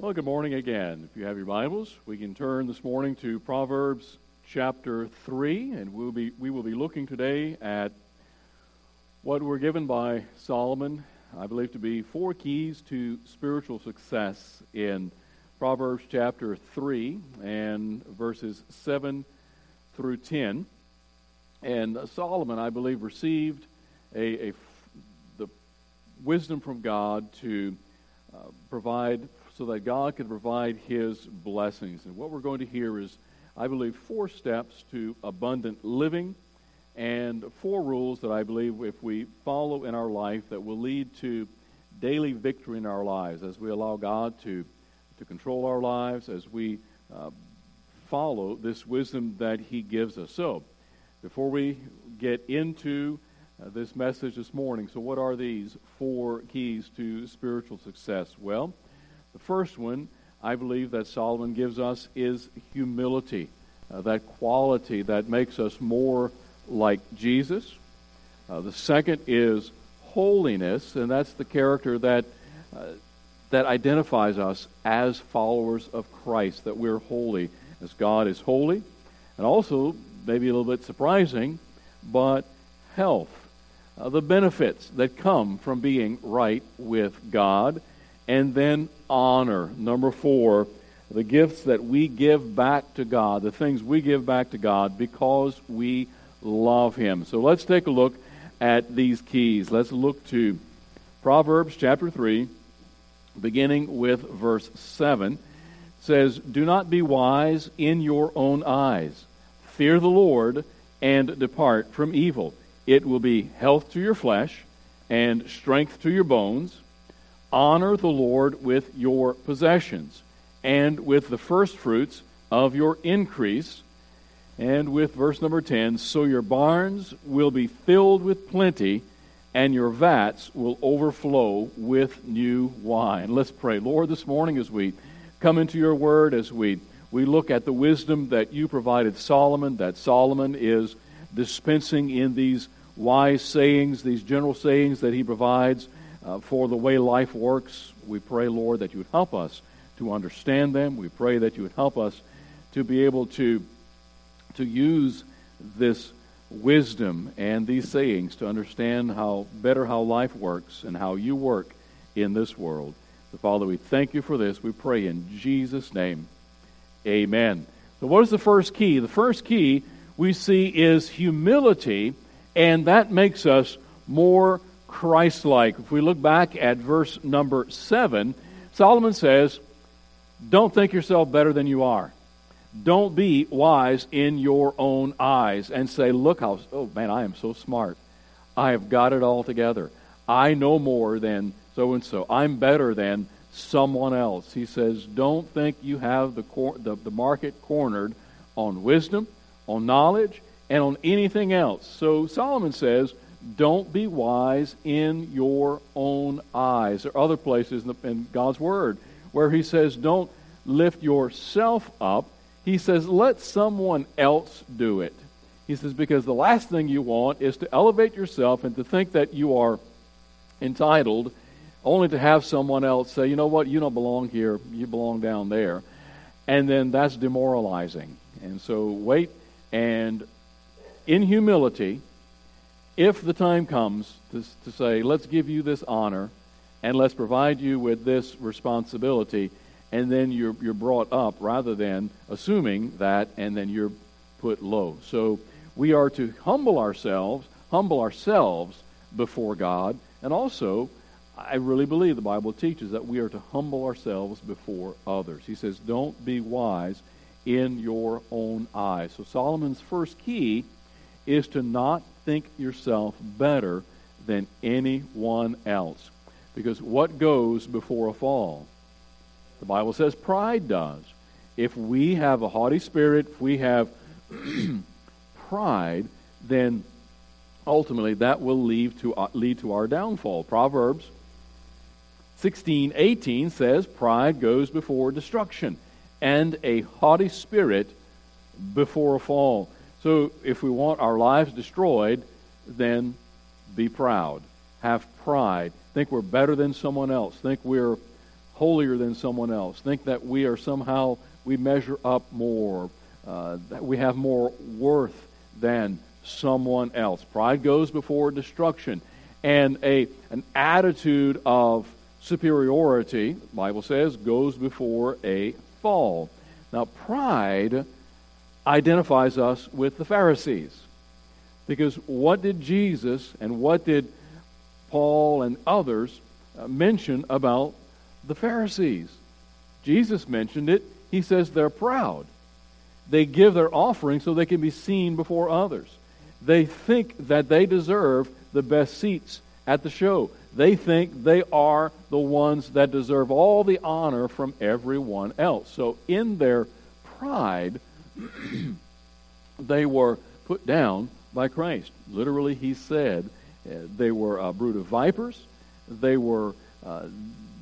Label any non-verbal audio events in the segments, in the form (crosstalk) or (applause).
Well, good morning again. If you have your Bibles, we can turn this morning to Proverbs chapter 3, and we'll be, we will be looking today at what were given by Solomon, I believe to be four keys to spiritual success in Proverbs chapter 3 and verses 7 through 10. And Solomon, I believe, received a, a the wisdom from God to uh, provide so that God could provide his blessings. And what we're going to hear is, I believe, four steps to abundant living and four rules that I believe if we follow in our life that will lead to daily victory in our lives as we allow God to, to control our lives, as we uh, follow this wisdom that he gives us. So, before we get into uh, this message this morning, so what are these four keys to spiritual success? Well, the first one, I believe, that Solomon gives us is humility, uh, that quality that makes us more like Jesus. Uh, the second is holiness, and that's the character that, uh, that identifies us as followers of Christ, that we're holy as God is holy. And also, maybe a little bit surprising, but health. Uh, the benefits that come from being right with God and then honor. Number four, the gifts that we give back to God, the things we give back to God because we love Him. So let's take a look at these keys. Let's look to Proverbs chapter 3, beginning with verse 7. It says, Do not be wise in your own eyes. Fear the Lord and depart from evil. It will be health to your flesh and strength to your bones. Honor the Lord with your possessions and with the firstfruits of your increase. And with verse number 10 so your barns will be filled with plenty, and your vats will overflow with new wine. Let's pray. Lord, this morning as we come into your word, as we, we look at the wisdom that you provided Solomon, that Solomon is dispensing in these wise sayings, these general sayings that he provides uh, for the way life works. We pray, Lord, that you would help us to understand them. We pray that you would help us to be able to, to use this wisdom and these sayings to understand how better how life works and how you work in this world. So, Father, we thank you for this. We pray in Jesus' name. Amen. So, what is the first key? The first key we see is humility, and that makes us more Christ like. If we look back at verse number 7, Solomon says, Don't think yourself better than you are. Don't be wise in your own eyes and say, Look how, oh man, I am so smart. I have got it all together. I know more than so and so. I'm better than someone else. He says, Don't think you have the, cor- the, the market cornered on wisdom, on knowledge, and on anything else. So Solomon says, don't be wise in your own eyes. There are other places in, the, in God's Word where He says, don't lift yourself up. He says, let someone else do it. He says, because the last thing you want is to elevate yourself and to think that you are entitled only to have someone else say, you know what, you don't belong here, you belong down there. And then that's demoralizing. And so wait and in humility, if the time comes to, to say, let's give you this honor and let's provide you with this responsibility, and then you're, you're brought up rather than assuming that and then you're put low. So we are to humble ourselves, humble ourselves before God, and also, I really believe the Bible teaches that we are to humble ourselves before others. He says, don't be wise in your own eyes. So Solomon's first key is to not think yourself better than anyone else. Because what goes before a fall? The Bible says pride does. If we have a haughty spirit, if we have (clears throat) pride, then ultimately that will lead to, uh, lead to our downfall. Proverbs 16 18 says, Pride goes before destruction, and a haughty spirit before a fall. So if we want our lives destroyed, then be proud. Have pride. Think we're better than someone else. Think we're holier than someone else, think that we are somehow, we measure up more, uh, that we have more worth than someone else. Pride goes before destruction. And a, an attitude of superiority, Bible says, goes before a fall. Now, pride identifies us with the Pharisees. Because what did Jesus and what did Paul and others uh, mention about the Pharisees? Jesus mentioned it. He says they're proud. They give their offering so they can be seen before others. They think that they deserve the best seats at the show. They think they are the ones that deserve all the honor from everyone else. So, in their pride, (clears throat) they were put down by Christ. Literally, he said uh, they were a brood of vipers. They were uh,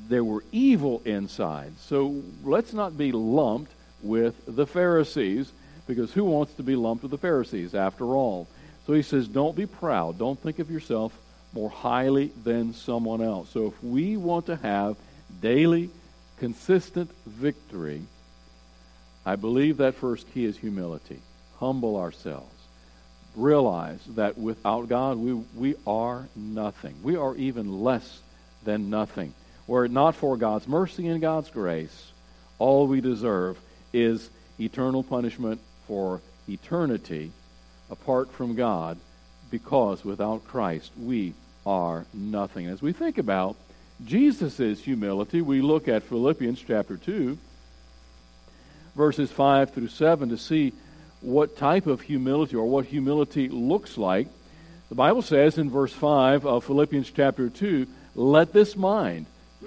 they were evil inside. So let's not be lumped with the Pharisees, because who wants to be lumped with the Pharisees after all? So he says, don't be proud. Don't think of yourself more highly than someone else. So if we want to have daily, consistent victory, I believe that first key is humility. Humble ourselves. Realize that without God, we, we are nothing. We are even less than nothing. Were it not for God's mercy and God's grace, all we deserve is eternal punishment for eternity apart from God because without Christ we are nothing. As we think about Jesus' humility, we look at Philippians chapter 2 verses 5 through 7 to see what type of humility or what humility looks like. The Bible says in verse 5 of Philippians chapter 2, let this mind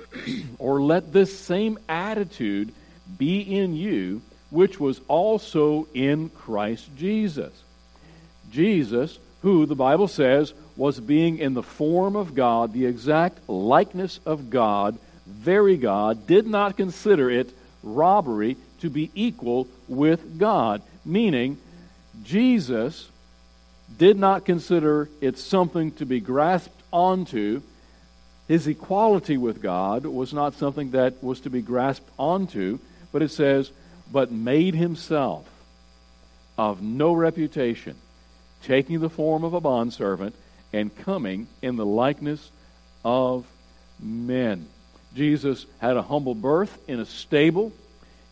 (clears throat) or let this same attitude be in you, which was also in Christ Jesus. Jesus, who the Bible says was being in the form of God, the exact likeness of God, very God, did not consider it robbery to be equal with God, meaning Jesus did not consider it something to be grasped onto. His equality with God was not something that was to be grasped onto, but it says, but made himself of no reputation, taking the form of a bondservant and coming in the likeness of men. Jesus had a humble birth in a stable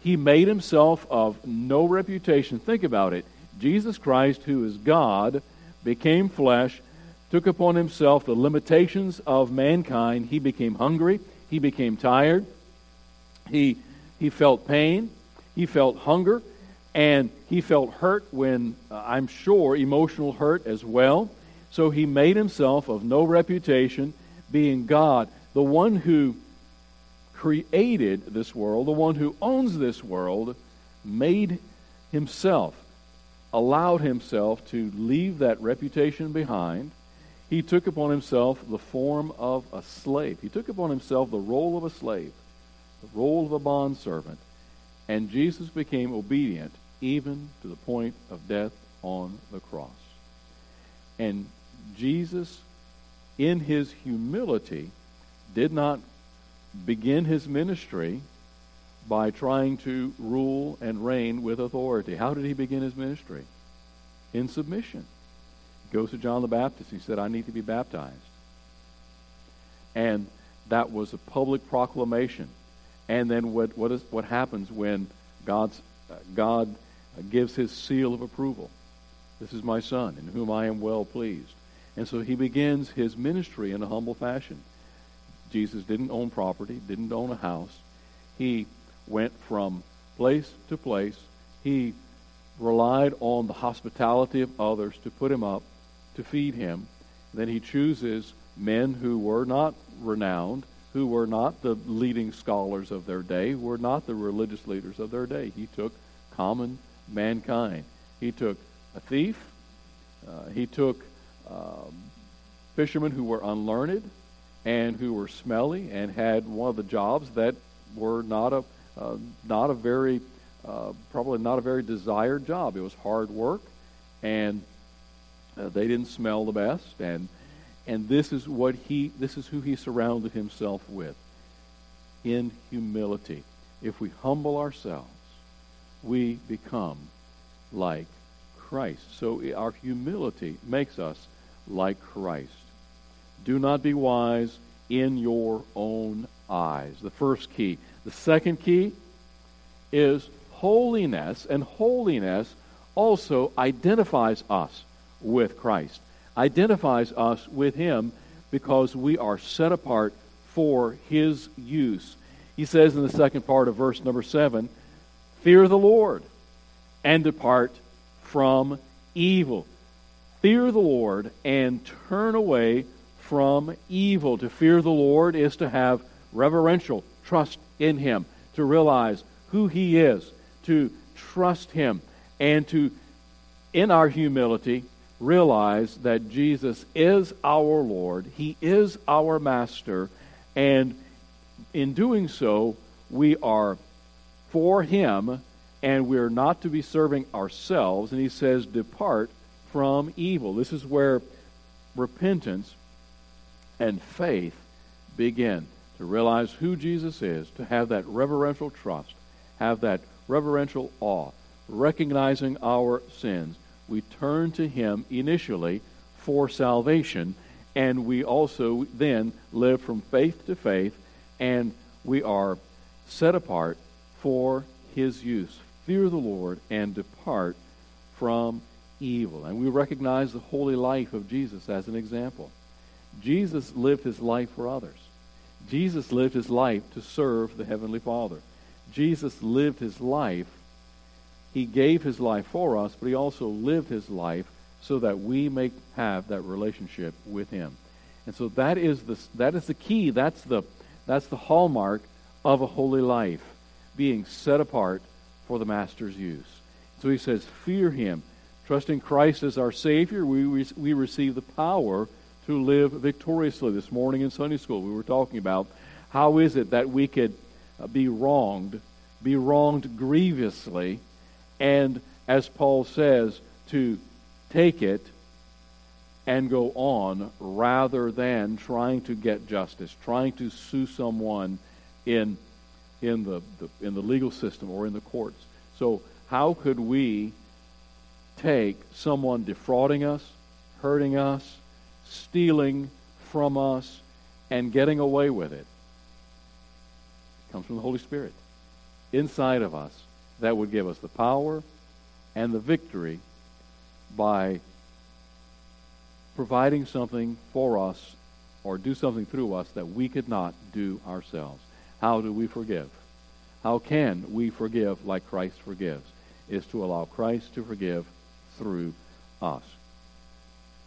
he made himself of no reputation. Think about it. Jesus Christ, who is God, became flesh, took upon himself the limitations of mankind. He became hungry. He became tired. He, he felt pain. He felt hunger. And he felt hurt when, uh, I'm sure, emotional hurt as well. So he made himself of no reputation, being God, the one who created this world, the one who owns this world, made himself, allowed himself to leave that reputation behind. He took upon himself the form of a slave. He took upon himself the role of a slave, the role of a bondservant. And Jesus became obedient even to the point of death on the cross. And Jesus, in his humility, did not begin his ministry by trying to rule and reign with authority. How did he begin his ministry? In submission. He goes to John the Baptist. He said, I need to be baptized. And that was a public proclamation. And then what, what, is, what happens when God's, uh, God gives his seal of approval? This is my son, in whom I am well pleased. And so he begins his ministry in a humble fashion. Jesus didn't own property, didn't own a house. He went from place to place. He relied on the hospitality of others to put him up, to feed him. Then he chooses men who were not renowned, who were not the leading scholars of their day, who were not the religious leaders of their day. He took common mankind. He took a thief. Uh, he took um, fishermen who were unlearned and who were smelly and had one of the jobs that were not a uh, not a very uh, probably not a very desired job. It was hard work, and uh, they didn't smell the best. And and this is what he this is who he surrounded himself with. in humility. If we humble ourselves, we become like Christ. So our humility makes us like Christ. Do not be wise in your own eyes. The first key. The second key is holiness, and holiness also identifies us with Christ, identifies us with Him because we are set apart for His use. He says in the second part of verse number 7 Fear the Lord and depart from evil. Fear the Lord and turn away from evil. To fear the Lord is to have reverential trust in Him, to realize who He is, to trust Him, and to, in our humility, realize that Jesus is our Lord, He is our Master, and in doing so, we are for Him and we're not to be serving ourselves. And He says, Depart from evil. This is where repentance and faith begin. To realize who Jesus is, to have that reverential trust, have that reverential awe, recognizing our sins. We turn to Him initially for salvation, and we also then live from faith to faith, and we are set apart for His use. Fear the Lord and depart from evil. And we recognize the holy life of Jesus as an example. Jesus lived his life for others. Jesus lived his life to serve the Heavenly Father. Jesus lived his life. He gave his life for us, but he also lived his life so that we may have that relationship with him. And so that is the, that is the key. That's the, that's the hallmark of a holy life, being set apart for the Master's use. So he says, Fear him. Trust in Christ as our Savior, we, we receive the power to live victoriously. This morning in Sunday school, we were talking about how is it that we could uh, be wronged, be wronged grievously, and as Paul says, to take it and go on rather than trying to get justice, trying to sue someone in, in, the, the, in the legal system or in the courts. So, how could we take someone defrauding us, hurting us, stealing from us and getting away with it comes from the Holy Spirit inside of us that would give us the power and the victory by providing something for us or do something through us that we could not do ourselves. How do we forgive? How can we forgive like Christ forgives? Is to allow Christ to forgive through us.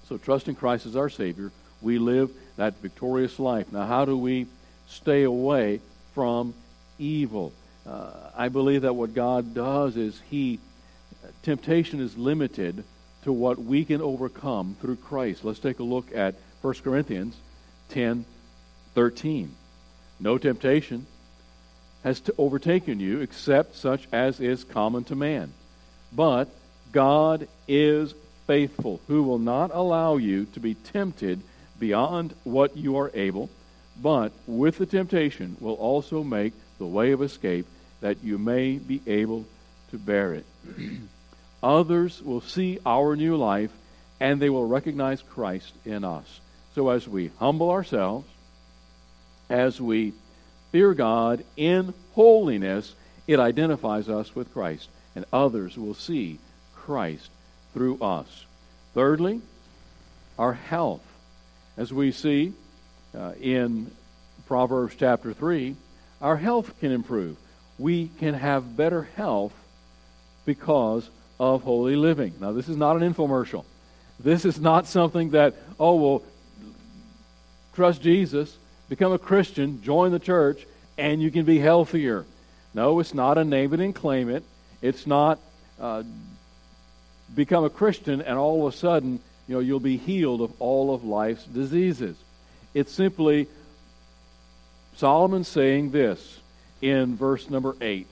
So, trusting Christ as our Savior, we live that victorious life. Now, how do we stay away from evil? Uh, I believe that what God does is He, temptation is limited to what we can overcome through Christ. Let's take a look at 1 Corinthians 10 13. No temptation has overtaken you except such as is common to man. But God is faithful, who will not allow you to be tempted beyond what you are able, but with the temptation will also make the way of escape that you may be able to bear it. (clears throat) Others will see our new life and they will recognize Christ in us. So as we humble ourselves, as we fear God in holiness, it identifies us with Christ, and others will see Christ through us. Thirdly, our health. As we see uh, in Proverbs chapter 3, our health can improve. We can have better health because of holy living. Now, this is not an infomercial. This is not something that, oh, well, trust Jesus, become a Christian, join the church, and you can be healthier. No, it's not a name it and claim it. It's not uh, become a Christian and all of a sudden, you know, you'll be healed of all of life's diseases. It's simply Solomon saying this in verse number 8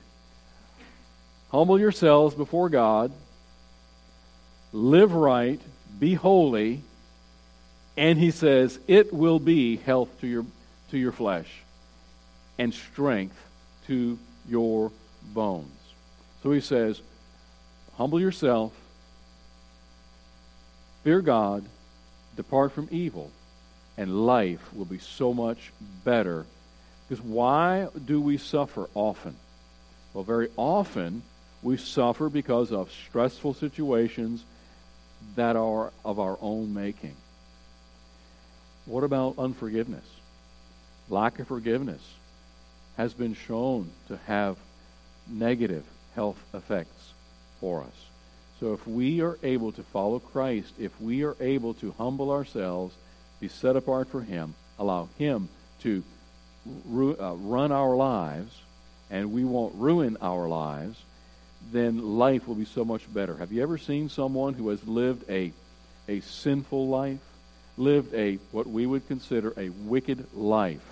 Humble yourselves before God, live right, be holy, and he says, it will be health to your, to your flesh. and strength to your bones. So he says, Humble yourself, fear God, depart from evil, and life will be so much better. Because why do we suffer often? Well, very often we suffer because of stressful situations that are of our own making. What about unforgiveness? Lack of forgiveness has been shown to have negative health effects for us. So if we are able to follow Christ, if we are able to humble ourselves, be set apart for Him, allow Him to ru- uh, run our lives, and we won't ruin our lives, then life will be so much better. Have you ever seen someone who has lived a, a sinful life, lived a what we would consider a wicked life,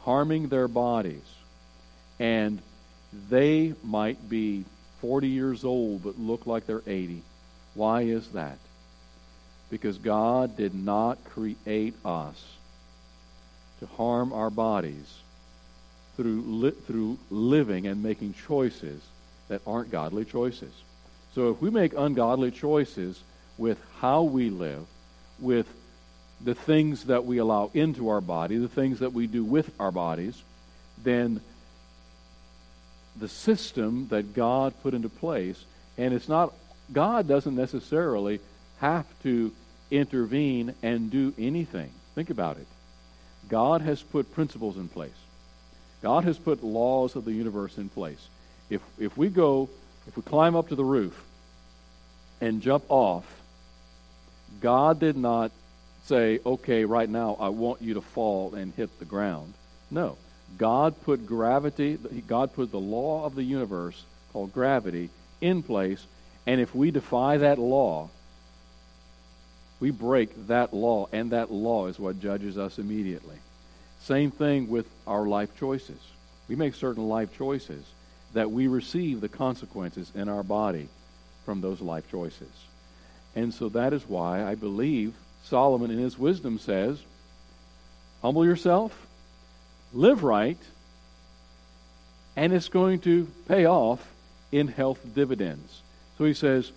harming their bodies, and they might be 40 years old but look like they're 80. Why is that? Because God did not create us to harm our bodies through, li- through living and making choices that aren't godly choices. So if we make ungodly choices with how we live, with the things that we allow into our body, the things that we do with our bodies, then the system that God put into place, and it's not, God doesn't necessarily have to intervene and do anything. Think about it. God has put principles in place. God has put laws of the universe in place. If, if we go, if we climb up to the roof and jump off, God did not say, okay, right now I want you to fall and hit the ground. No. God put gravity, God put the law of the universe called gravity in place, and if we defy that law, we break that law, and that law is what judges us immediately. Same thing with our life choices. We make certain life choices that we receive the consequences in our body from those life choices. And so that is why I believe Solomon in his wisdom says, humble yourself, live right, and it's going to pay off in health dividends. So he says,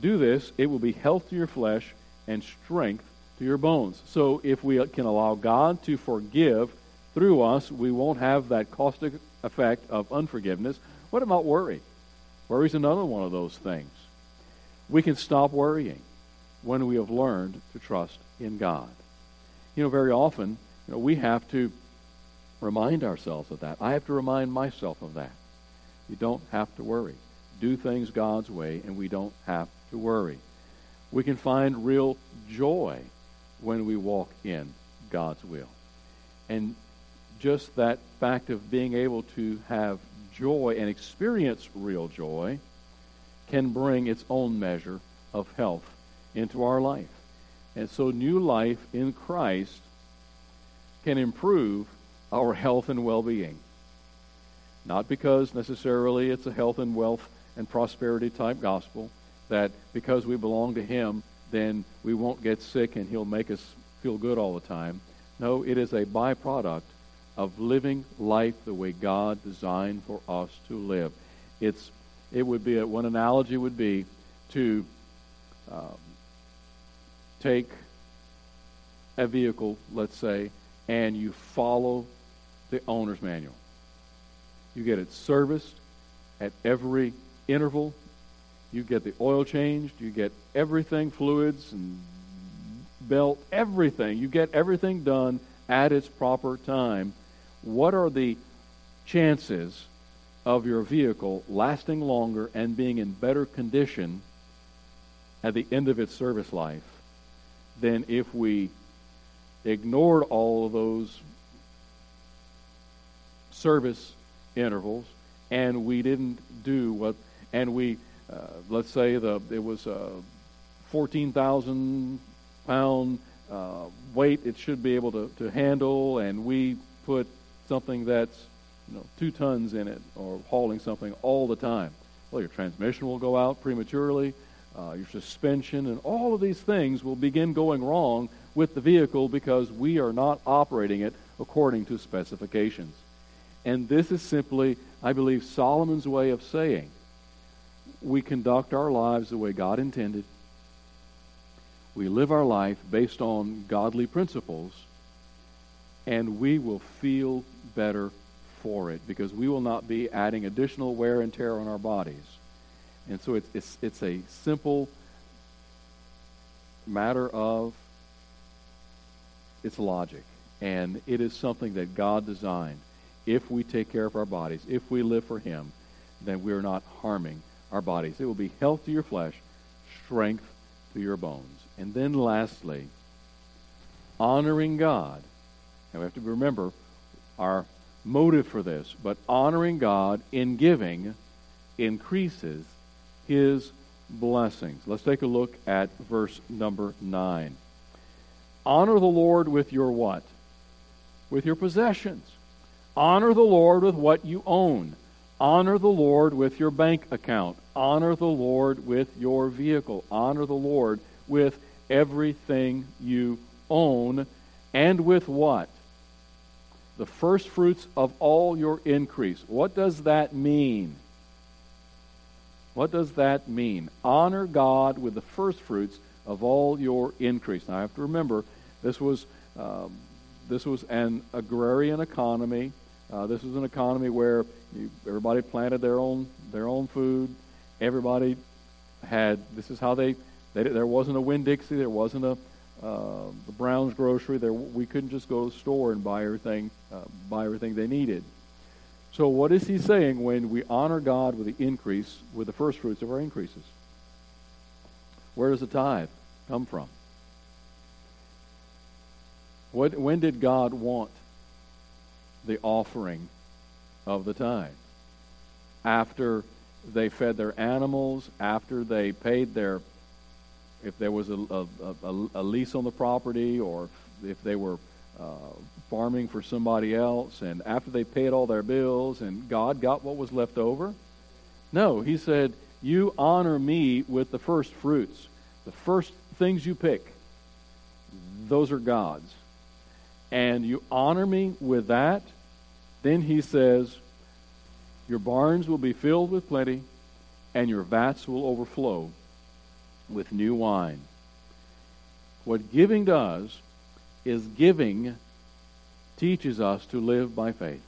do this, it will be health to your flesh and strength to your bones. So if we can allow God to forgive through us, we won't have that caustic effect of unforgiveness. What about worry? Worry is another one of those things. We can stop worrying when we have learned to trust in God. You know, very often, you know, we have to remind ourselves of that. I have to remind myself of that. You don't have to worry. Do things God's way, and we don't have to worry. We can find real joy when we walk in God's will. And just that fact of being able to have joy and experience real joy can bring its own measure of health into our life. And so, new life in Christ can improve our health and well being. Not because necessarily it's a health and wealth and prosperity type gospel, that because we belong to Him, then we won't get sick and He'll make us feel good all the time. No, it is a byproduct of living life the way God designed for us to live. It's, it would be, a, one analogy would be to um, take a vehicle, let's say, and you follow the owner's manual. You get it serviced at every interval. You get the oil changed. You get everything, fluids and belt, everything. You get everything done at its proper time what are the chances of your vehicle lasting longer and being in better condition at the end of its service life than if we ignored all of those service intervals and we didn't do what and we uh, let's say the it was a 14,000 pound uh, weight it should be able to, to handle and we put something that's you know, two tons in it or hauling something all the time. Well, your transmission will go out prematurely, uh, your suspension, and all of these things will begin going wrong with the vehicle because we are not operating it according to specifications. And this is simply, I believe, Solomon's way of saying we conduct our lives the way God intended. We live our life based on godly principles, and we will feel better for it because we will not be adding additional wear and tear on our bodies. And so it's, it's, it's a simple matter of its logic. And it is something that God designed. If we take care of our bodies, if we live for Him, then we are not harming our bodies. It will be health to your flesh, strength to your bones. And then lastly, honoring God. Now we have to remember our motive for this, but honoring God in giving increases his blessings. Let's take a look at verse number 9. Honor the Lord with your what? With your possessions. Honor the Lord with what you own. Honor the Lord with your bank account. Honor the Lord with your vehicle. Honor the Lord with everything you own. And with what? The first fruits of all your increase. What does that mean? What does that mean? Honor God with the first fruits of all your increase. Now, I have to remember this was um, this was an agrarian economy. Uh, this was an economy where you, everybody planted their own their own food. Everybody had. This is how they. they there wasn't a Winn Dixie. There wasn't a uh, the Brown's grocery. There we couldn't just go to the store and buy everything uh, buy everything they needed. So what is he saying when we honor God with the increase with the first fruits of our increases? Where does the tithe come from? What, when did God want the offering of the tithe. After they fed their animals, after they paid their, if there was a, a, a, a lease on the property or if they were uh, farming for somebody else, and after they paid all their bills and God got what was left over? No, he said, You honor me with the first fruits. The first things you pick, those are God's. And you honor me with that, then he says, Your barns will be filled with plenty, and your vats will overflow with new wine. What giving does is giving teaches us to live by faith.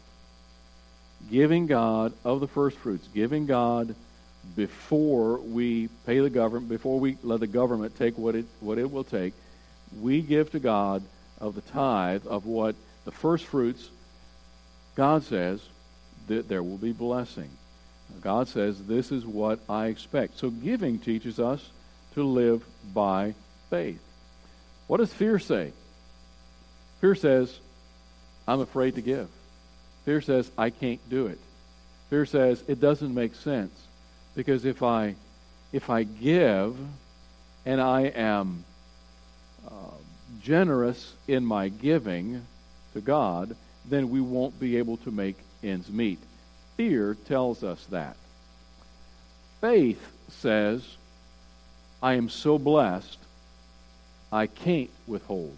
Giving God of the first fruits, giving God before we pay the government, before we let the government take what it, what it will take, we give to God of the tithe of what the first fruits God says that there will be blessing. God says, This is what I expect. So giving teaches us to live by faith. What does fear say? Fear says, I'm afraid to give. Fear says, I can't do it. Fear says, it doesn't make sense. Because if I, if I give and I am uh, generous in my giving to God, then we won't be able to make ends meet. Fear tells us that. Faith says, I am so blessed, I can't withhold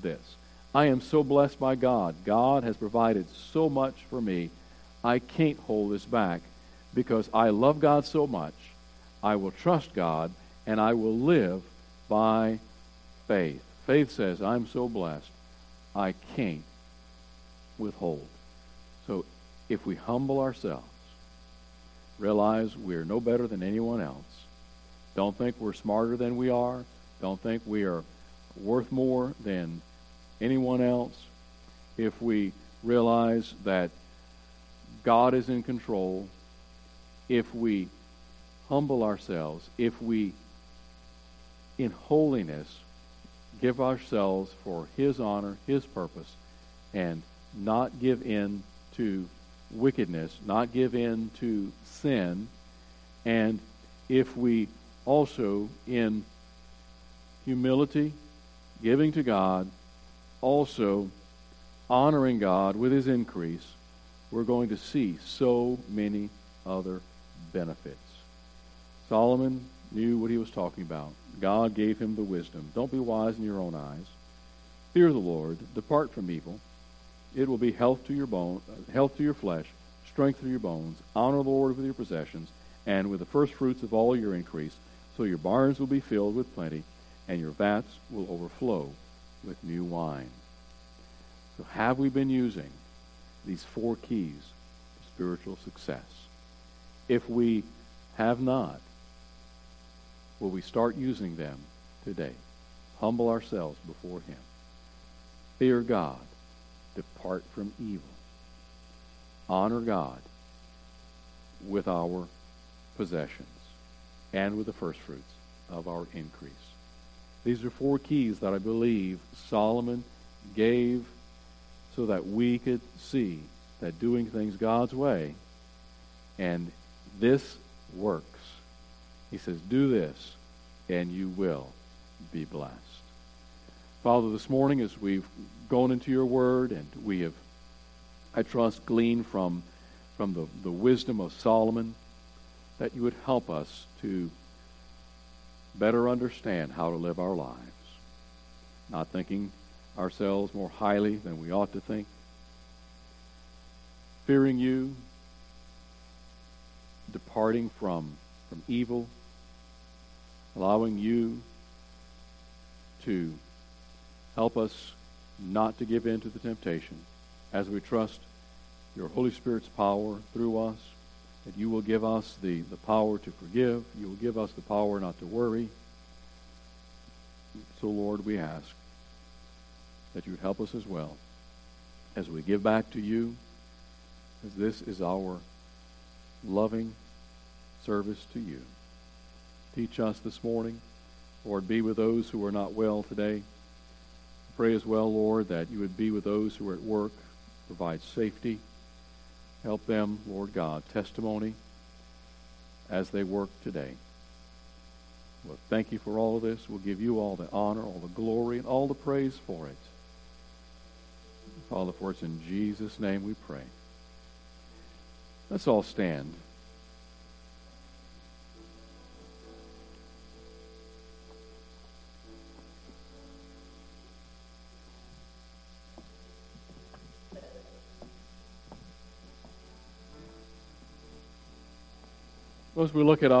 this. I am so blessed by God. God has provided so much for me. I can't hold this back because I love God so much. I will trust God and I will live by faith. Faith says, I'm so blessed, I can't withhold. So if we humble ourselves, realize we're no better than anyone else, don't think we're smarter than we are, don't think we are worth more than anyone else, if we realize that God is in control, if we humble ourselves, if we, in holiness, give ourselves for His honor, His purpose, and not give in to wickedness, not give in to sin, and if we also, in humility, giving to God, also honoring God with his increase, we're going to see so many other benefits. Solomon knew what he was talking about. God gave him the wisdom. Don't be wise in your own eyes. Fear the Lord. Depart from evil. It will be health to your bone, uh, health to your flesh, strength to your bones. Honor the Lord with your possessions and with the first fruits of all your increase. So your barns will be filled with plenty, and your vats will overflow with new wine. So have we been using these four keys to spiritual success? If we have not, will we start using them today? Humble ourselves before Him. Fear God. Depart from evil. Honor God with our possessions and with the first fruits of our increase. These are four keys that I believe Solomon gave so that we could see that doing things God's way and this works. He says, Do this, and you will be blessed. Father, this morning as we've gone into your word and we have, I trust, gleaned from, from the, the wisdom of Solomon, that you would help us to better understand how to live our lives, not thinking ourselves more highly than we ought to think, fearing you, departing from, from evil, allowing you to help us not to give in to the temptation as we trust your Holy Spirit's power through us that you will give us the, the power to forgive. You will give us the power not to worry. So, Lord, we ask that you would help us as well as we give back to you, as this is our loving service to you. Teach us this morning. Lord, be with those who are not well today. Pray as well, Lord, that you would be with those who are at work, provide safety. Help them, Lord God, testimony as they work today. Well, thank you for all of this. We'll give you all the honor, all the glory, and all the praise for it. Father, for it's in Jesus' name we pray. Let's all stand. As we look at our